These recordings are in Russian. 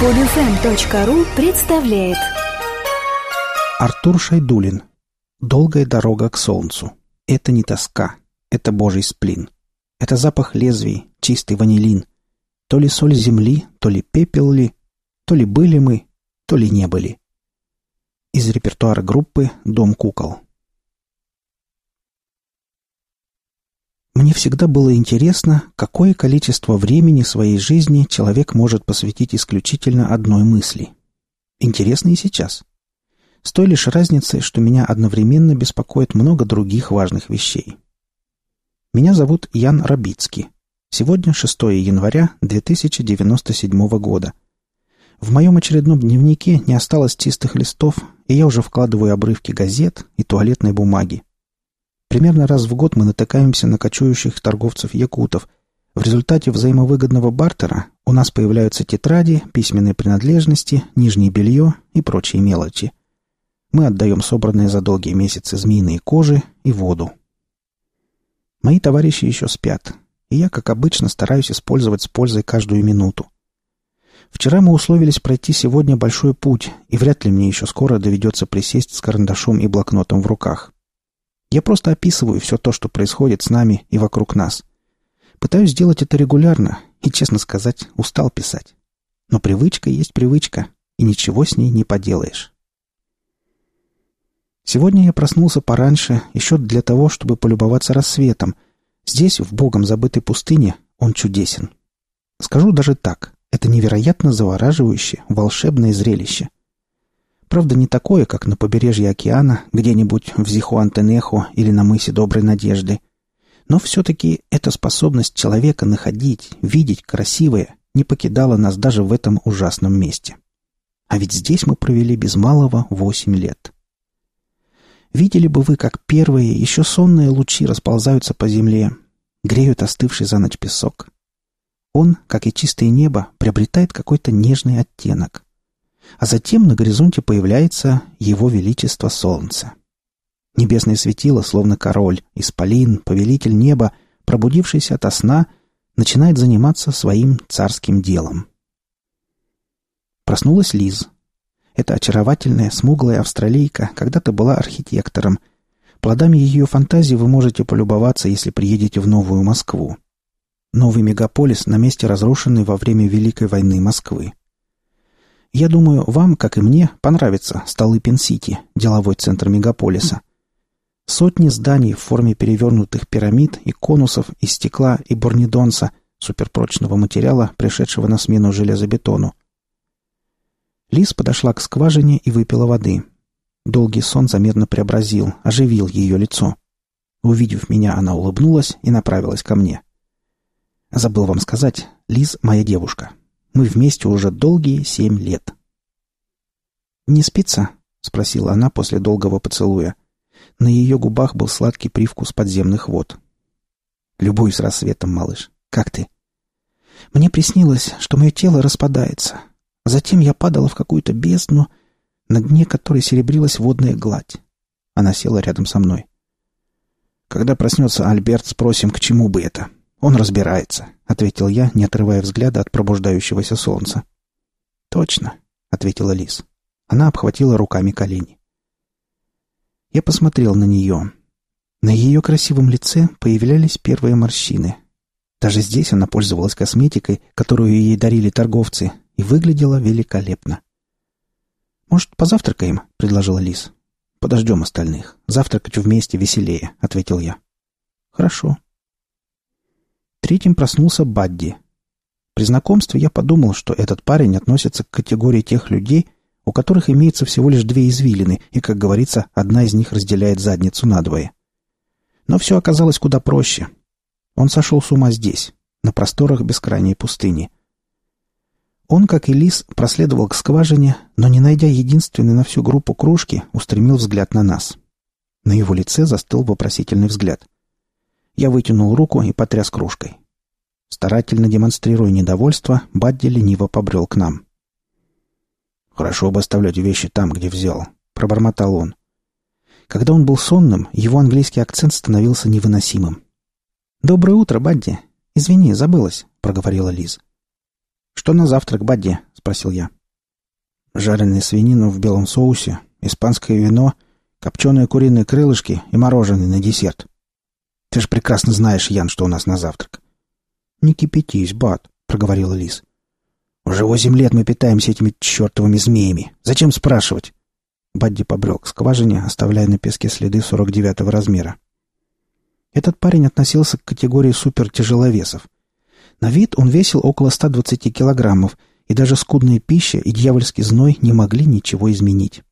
Подфм.ру представляет Артур Шайдулин. Долгая дорога к солнцу. Это не тоска, это божий сплин. Это запах лезвий, чистый ванилин. То ли соль земли, то ли пепел ли, то ли были мы, то ли не были. Из репертуара группы «Дом кукол». Мне всегда было интересно, какое количество времени своей жизни человек может посвятить исключительно одной мысли. Интересно и сейчас. С той лишь разницей, что меня одновременно беспокоит много других важных вещей. Меня зовут Ян Рабицкий. Сегодня 6 января 2097 года. В моем очередном дневнике не осталось чистых листов, и я уже вкладываю обрывки газет и туалетной бумаги. Примерно раз в год мы натыкаемся на кочующих торговцев-якутов. В результате взаимовыгодного бартера у нас появляются тетради, письменные принадлежности, нижнее белье и прочие мелочи. Мы отдаем собранные за долгие месяцы змеиные кожи и воду. Мои товарищи еще спят, и я, как обычно, стараюсь использовать с пользой каждую минуту. Вчера мы условились пройти сегодня большой путь, и вряд ли мне еще скоро доведется присесть с карандашом и блокнотом в руках. Я просто описываю все то, что происходит с нами и вокруг нас. Пытаюсь сделать это регулярно и, честно сказать, устал писать. Но привычка есть привычка, и ничего с ней не поделаешь. Сегодня я проснулся пораньше, еще для того, чтобы полюбоваться рассветом. Здесь, в богом забытой пустыне, он чудесен. Скажу даже так, это невероятно завораживающее, волшебное зрелище. Правда, не такое, как на побережье океана, где-нибудь в Зихуантенехо или на мысе Доброй Надежды. Но все-таки эта способность человека находить, видеть красивое не покидала нас даже в этом ужасном месте. А ведь здесь мы провели без малого восемь лет. Видели бы вы, как первые, еще сонные лучи расползаются по земле, греют остывший за ночь песок. Он, как и чистое небо, приобретает какой-то нежный оттенок а затем на горизонте появляется Его Величество Солнце. Небесное светило, словно король, исполин, повелитель неба, пробудившийся ото сна, начинает заниматься своим царским делом. Проснулась Лиз. Эта очаровательная, смуглая австралийка когда-то была архитектором. Плодами ее фантазии вы можете полюбоваться, если приедете в Новую Москву. Новый мегаполис на месте разрушенной во время Великой войны Москвы. Я думаю, вам, как и мне, понравится Столыпин-Сити, деловой центр мегаполиса. Сотни зданий в форме перевернутых пирамид и конусов из стекла и борнидонса, суперпрочного материала, пришедшего на смену железобетону. Лис подошла к скважине и выпила воды. Долгий сон заметно преобразил, оживил ее лицо. Увидев меня, она улыбнулась и направилась ко мне. Забыл вам сказать, Лиз — моя девушка. Мы вместе уже долгие семь лет. «Не спится?» — спросила она после долгого поцелуя. На ее губах был сладкий привкус подземных вод. «Любуюсь рассветом, малыш. Как ты?» «Мне приснилось, что мое тело распадается. Затем я падала в какую-то бездну, на дне которой серебрилась водная гладь. Она села рядом со мной. «Когда проснется Альберт, спросим, к чему бы это?» «Он разбирается», — ответил я, не отрывая взгляда от пробуждающегося солнца. «Точно», — ответила Лис. Она обхватила руками колени. Я посмотрел на нее. На ее красивом лице появлялись первые морщины. Даже здесь она пользовалась косметикой, которую ей дарили торговцы, и выглядела великолепно. «Может, позавтракаем?» — предложила Лис. «Подождем остальных. Завтракать вместе веселее», — ответил я. «Хорошо», Третьим проснулся Бадди. При знакомстве я подумал, что этот парень относится к категории тех людей, у которых имеется всего лишь две извилины, и, как говорится, одна из них разделяет задницу надвое. Но все оказалось куда проще. Он сошел с ума здесь, на просторах бескрайней пустыни. Он, как и лис, проследовал к скважине, но, не найдя единственной на всю группу кружки, устремил взгляд на нас. На его лице застыл вопросительный взгляд. Я вытянул руку и потряс кружкой. Старательно демонстрируя недовольство, Бадди лениво побрел к нам. «Хорошо бы оставлять вещи там, где взял», — пробормотал он. Когда он был сонным, его английский акцент становился невыносимым. «Доброе утро, Бадди. Извини, забылась», — проговорила Лиз. «Что на завтрак, Бадди?» — спросил я. «Жареная свинина в белом соусе, испанское вино, копченые куриные крылышки и мороженое на десерт. Ты же прекрасно знаешь, Ян, что у нас на завтрак». «Не кипятись, Бат», — проговорила Лис. «Уже восемь лет мы питаемся этими чертовыми змеями. Зачем спрашивать?» Бадди побрел к скважине, оставляя на песке следы сорок девятого размера. Этот парень относился к категории супертяжеловесов. На вид он весил около 120 килограммов, и даже скудная пища и дьявольский зной не могли ничего изменить.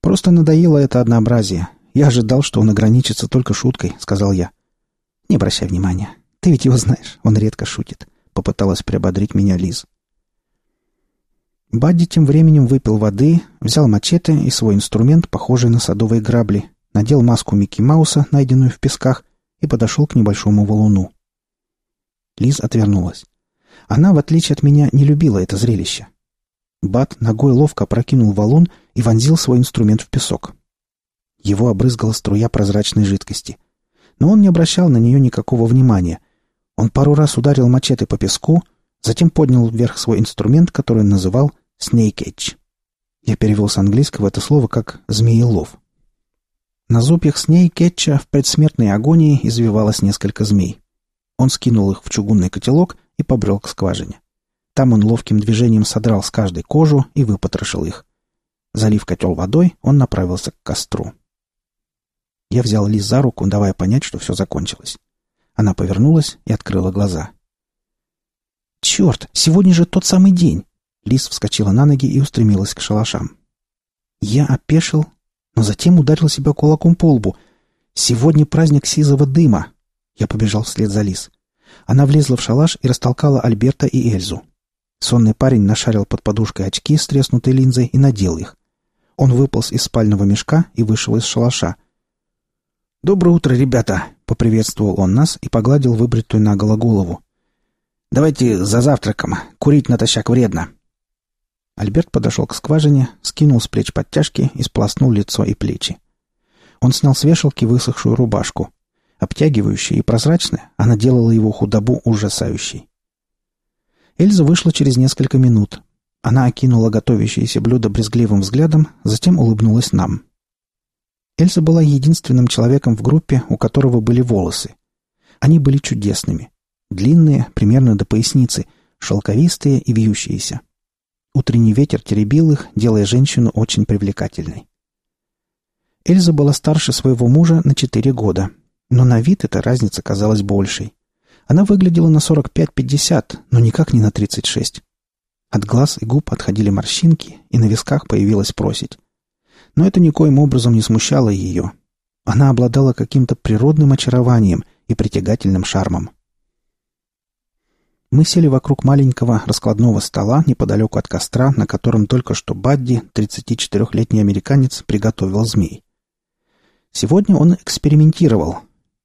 «Просто надоело это однообразие. Я ожидал, что он ограничится только шуткой», — сказал я. «Не обращай внимания. Ты ведь его знаешь. Он редко шутит», — попыталась приободрить меня Лиз. Бадди тем временем выпил воды, взял мачете и свой инструмент, похожий на садовые грабли, надел маску Микки Мауса, найденную в песках, и подошел к небольшому валуну. Лиз отвернулась. Она, в отличие от меня, не любила это зрелище. Бат ногой ловко прокинул валун и вонзил свой инструмент в песок. Его обрызгала струя прозрачной жидкости. Но он не обращал на нее никакого внимания. Он пару раз ударил мачете по песку, затем поднял вверх свой инструмент, который он называл Edge. Я перевел с английского это слово как «змеелов». На зубьях Snake Edge в предсмертной агонии извивалось несколько змей. Он скинул их в чугунный котелок и побрел к скважине. Там он ловким движением содрал с каждой кожу и выпотрошил их. Залив котел водой, он направился к костру. Я взял Лиз за руку, давая понять, что все закончилось. Она повернулась и открыла глаза. «Черт, сегодня же тот самый день!» Лис вскочила на ноги и устремилась к шалашам. Я опешил, но затем ударил себя кулаком по лбу. «Сегодня праздник сизого дыма!» Я побежал вслед за Лис. Она влезла в шалаш и растолкала Альберта и Эльзу. Сонный парень нашарил под подушкой очки с треснутой линзой и надел их. Он выполз из спального мешка и вышел из шалаша. «Доброе утро, ребята!» — поприветствовал он нас и погладил выбритую наголо голову. «Давайте за завтраком. Курить натощак вредно». Альберт подошел к скважине, скинул с плеч подтяжки и сплоснул лицо и плечи. Он снял с вешалки высохшую рубашку. Обтягивающая и прозрачная, она делала его худобу ужасающей. Эльза вышла через несколько минут. Она окинула готовящееся блюдо брезгливым взглядом, затем улыбнулась нам. Эльза была единственным человеком в группе, у которого были волосы. Они были чудесными. Длинные, примерно до поясницы, шелковистые и вьющиеся. Утренний ветер теребил их, делая женщину очень привлекательной. Эльза была старше своего мужа на четыре года, но на вид эта разница казалась большей. Она выглядела на 45-50, но никак не на 36. От глаз и губ отходили морщинки, и на висках появилась просить. Но это никоим образом не смущало ее. Она обладала каким-то природным очарованием и притягательным шармом. Мы сели вокруг маленького раскладного стола неподалеку от костра, на котором только что Бадди, 34-летний американец, приготовил змей. Сегодня он экспериментировал.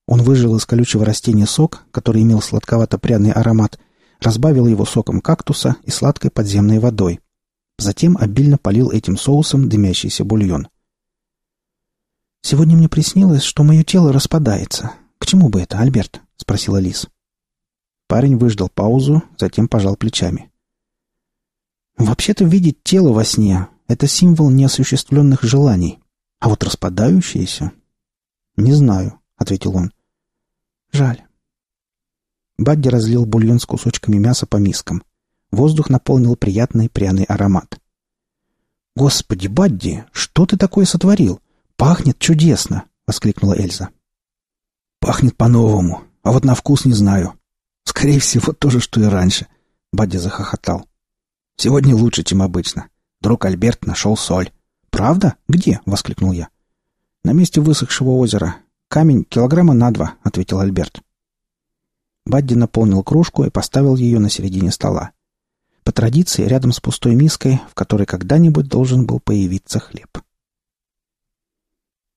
Он выжил из колючего растения сок, который имел сладковато-пряный аромат, разбавил его соком кактуса и сладкой подземной водой. Затем обильно полил этим соусом дымящийся бульон. «Сегодня мне приснилось, что мое тело распадается. К чему бы это, Альберт?» — спросила Лис. Парень выждал паузу, затем пожал плечами. «Вообще-то видеть тело во сне — это символ неосуществленных желаний, а вот распадающиеся...» «Не знаю», — ответил он. «Жаль». Бадди разлил бульон с кусочками мяса по мискам. Воздух наполнил приятный пряный аромат. «Господи, Бадди, что ты такое сотворил? Пахнет чудесно!» — воскликнула Эльза. «Пахнет по-новому, а вот на вкус не знаю. Скорее всего, то же, что и раньше. Бадди захохотал. Сегодня лучше, чем обычно. Друг Альберт нашел соль. «Правда? Где?» — воскликнул я. «На месте высохшего озера. Камень килограмма на два», — ответил Альберт. Бадди наполнил кружку и поставил ее на середине стола. По традиции, рядом с пустой миской, в которой когда-нибудь должен был появиться хлеб.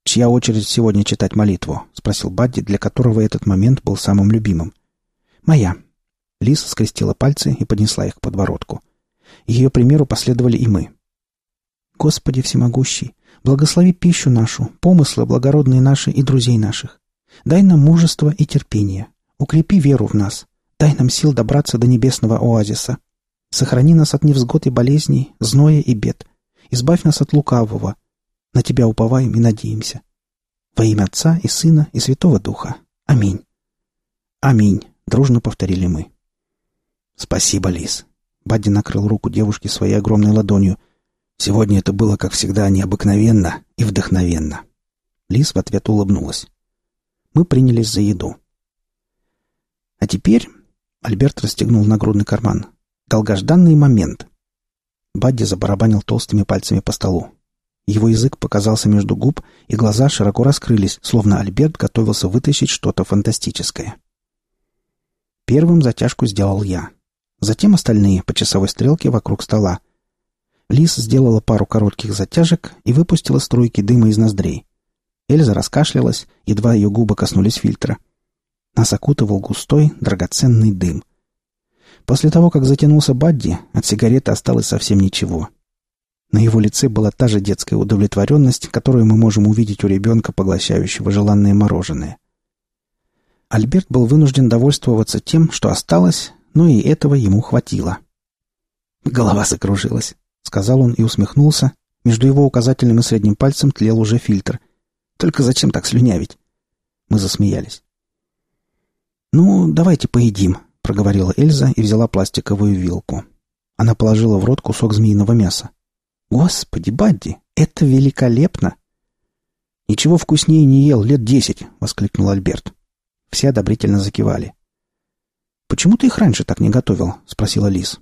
«Чья очередь сегодня читать молитву?» — спросил Бадди, для которого этот момент был самым любимым. «Моя». Лиса скрестила пальцы и поднесла их к подбородку. Ее примеру последовали и мы. «Господи всемогущий, благослови пищу нашу, помыслы благородные наши и друзей наших. Дай нам мужество и терпение. Укрепи веру в нас. Дай нам сил добраться до небесного оазиса. Сохрани нас от невзгод и болезней, зноя и бед. Избавь нас от лукавого. На Тебя уповаем и надеемся. Во имя Отца и Сына и Святого Духа. Аминь. Аминь, дружно повторили мы. Спасибо, Лис. Бадди накрыл руку девушки своей огромной ладонью. Сегодня это было, как всегда, необыкновенно и вдохновенно. Лис в ответ улыбнулась. Мы принялись за еду. А теперь Альберт расстегнул нагрудный карман. Долгожданный момент. Бадди забарабанил толстыми пальцами по столу. Его язык показался между губ, и глаза широко раскрылись, словно Альберт готовился вытащить что-то фантастическое. Первым затяжку сделал я. Затем остальные по часовой стрелке вокруг стола. Лис сделала пару коротких затяжек и выпустила струйки дыма из ноздрей. Эльза раскашлялась, едва ее губы коснулись фильтра. Нас окутывал густой, драгоценный дым. После того, как затянулся Бадди, от сигареты осталось совсем ничего. На его лице была та же детская удовлетворенность, которую мы можем увидеть у ребенка, поглощающего желанное мороженое. Альберт был вынужден довольствоваться тем, что осталось, но и этого ему хватило. «Голова закружилась», — сказал он и усмехнулся. Между его указательным и средним пальцем тлел уже фильтр. «Только зачем так слюнявить?» Мы засмеялись. «Ну, давайте поедим», проговорила Эльза и взяла пластиковую вилку. Она положила в рот кусок змеиного мяса. «Господи, Бадди, это великолепно!» «Ничего вкуснее не ел лет десять!» — воскликнул Альберт. Все одобрительно закивали. «Почему ты их раньше так не готовил?» — спросила Лис.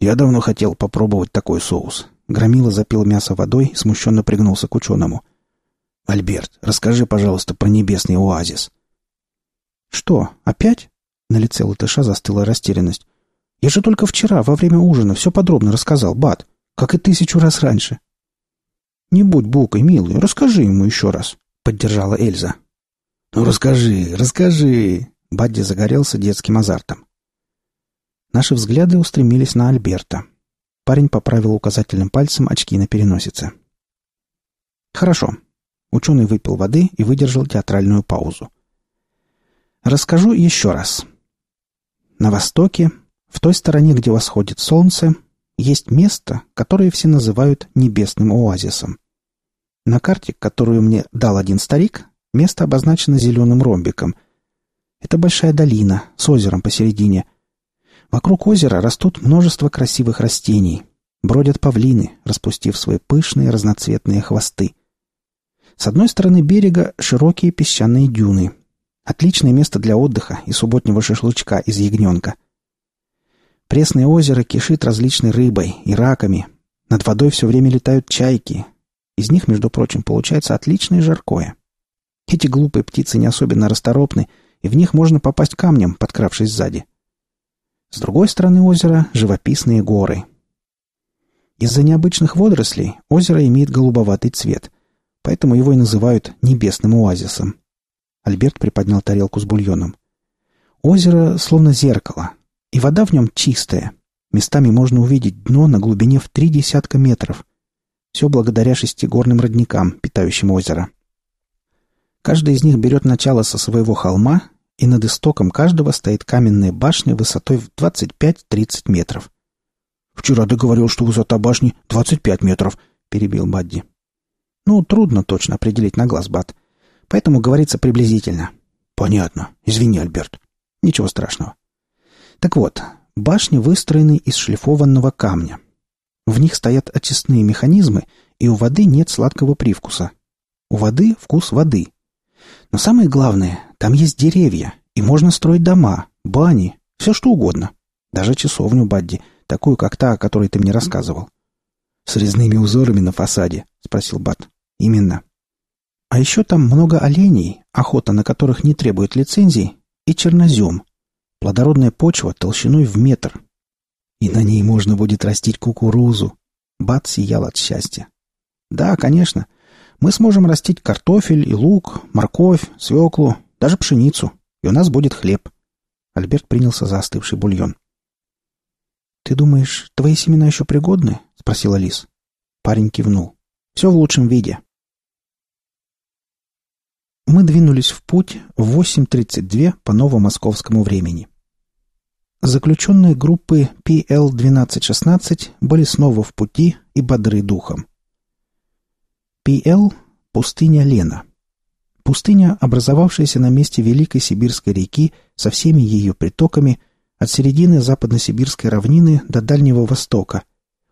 «Я давно хотел попробовать такой соус». Громила запил мясо водой и смущенно пригнулся к ученому. «Альберт, расскажи, пожалуйста, про небесный оазис». «Что, опять?» На лице латыша застыла растерянность. «Я же только вчера, во время ужина, все подробно рассказал, Бат, как и тысячу раз раньше». «Не будь букой, милый, расскажи ему еще раз», — поддержала Эльза. «Ну расскажи, расскажи!» Бадди загорелся детским азартом. Наши взгляды устремились на Альберта. Парень поправил указательным пальцем очки на переносице. «Хорошо». Ученый выпил воды и выдержал театральную паузу. «Расскажу еще раз. На востоке, в той стороне, где восходит солнце, есть место, которое все называют небесным оазисом. На карте, которую мне дал один старик, место обозначено зеленым ромбиком. Это большая долина с озером посередине. Вокруг озера растут множество красивых растений. Бродят павлины, распустив свои пышные разноцветные хвосты. С одной стороны берега широкие песчаные дюны — Отличное место для отдыха и субботнего шашлычка из ягненка. Пресное озеро кишит различной рыбой и раками. Над водой все время летают чайки. Из них, между прочим, получается отличное жаркое. Эти глупые птицы не особенно расторопны, и в них можно попасть камнем, подкравшись сзади. С другой стороны озера — живописные горы. Из-за необычных водорослей озеро имеет голубоватый цвет, поэтому его и называют небесным оазисом. Альберт приподнял тарелку с бульоном. Озеро словно зеркало, и вода в нем чистая. Местами можно увидеть дно на глубине в три десятка метров. Все благодаря шести горным родникам, питающим озеро. Каждый из них берет начало со своего холма, и над истоком каждого стоит каменная башня высотой в 25-30 метров. «Вчера ты говорил, что высота башни 25 метров», — перебил Бадди. «Ну, трудно точно определить на глаз, Бад поэтому говорится приблизительно. Понятно. Извини, Альберт. Ничего страшного. Так вот, башни выстроены из шлифованного камня. В них стоят очистные механизмы, и у воды нет сладкого привкуса. У воды вкус воды. Но самое главное, там есть деревья, и можно строить дома, бани, все что угодно. Даже часовню Бадди, такую, как та, о которой ты мне рассказывал. «С резными узорами на фасаде?» — спросил Бат. «Именно. А еще там много оленей, охота на которых не требует лицензий, и чернозем. Плодородная почва толщиной в метр. И на ней можно будет растить кукурузу. Бат сиял от счастья. Да, конечно. Мы сможем растить картофель и лук, морковь, свеклу, даже пшеницу. И у нас будет хлеб. Альберт принялся за остывший бульон. «Ты думаешь, твои семена еще пригодны?» — спросила Лис. Парень кивнул. «Все в лучшем виде. Мы двинулись в путь в 8.32 по новомосковскому времени. заключенные группы PL-1216 были снова в пути и бодры духом. PL – пустыня Лена. Пустыня, образовавшаяся на месте Великой Сибирской реки со всеми ее притоками от середины западно-сибирской равнины до Дальнего Востока,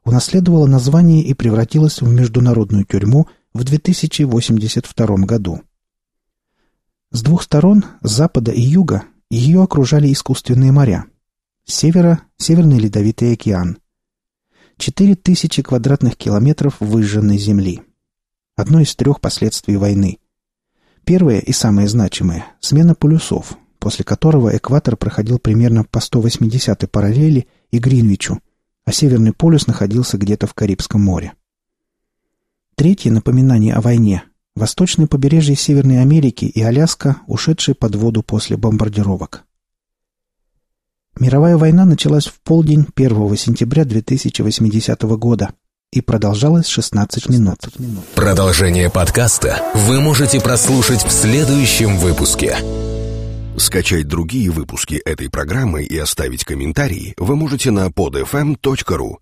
унаследовала название и превратилась в международную тюрьму в 2082 году. С двух сторон, с запада и юга, ее окружали искусственные моря. С севера – Северный Ледовитый океан. Четыре тысячи квадратных километров выжженной земли. Одно из трех последствий войны. Первое и самое значимое – смена полюсов, после которого экватор проходил примерно по 180-й параллели и Гринвичу, а Северный полюс находился где-то в Карибском море. Третье напоминание о войне – восточное побережье Северной Америки и Аляска, ушедшие под воду после бомбардировок. Мировая война началась в полдень 1 сентября 2080 года и продолжалась 16 минут. Продолжение подкаста вы можете прослушать в следующем выпуске. Скачать другие выпуски этой программы и оставить комментарии вы можете на podfm.ru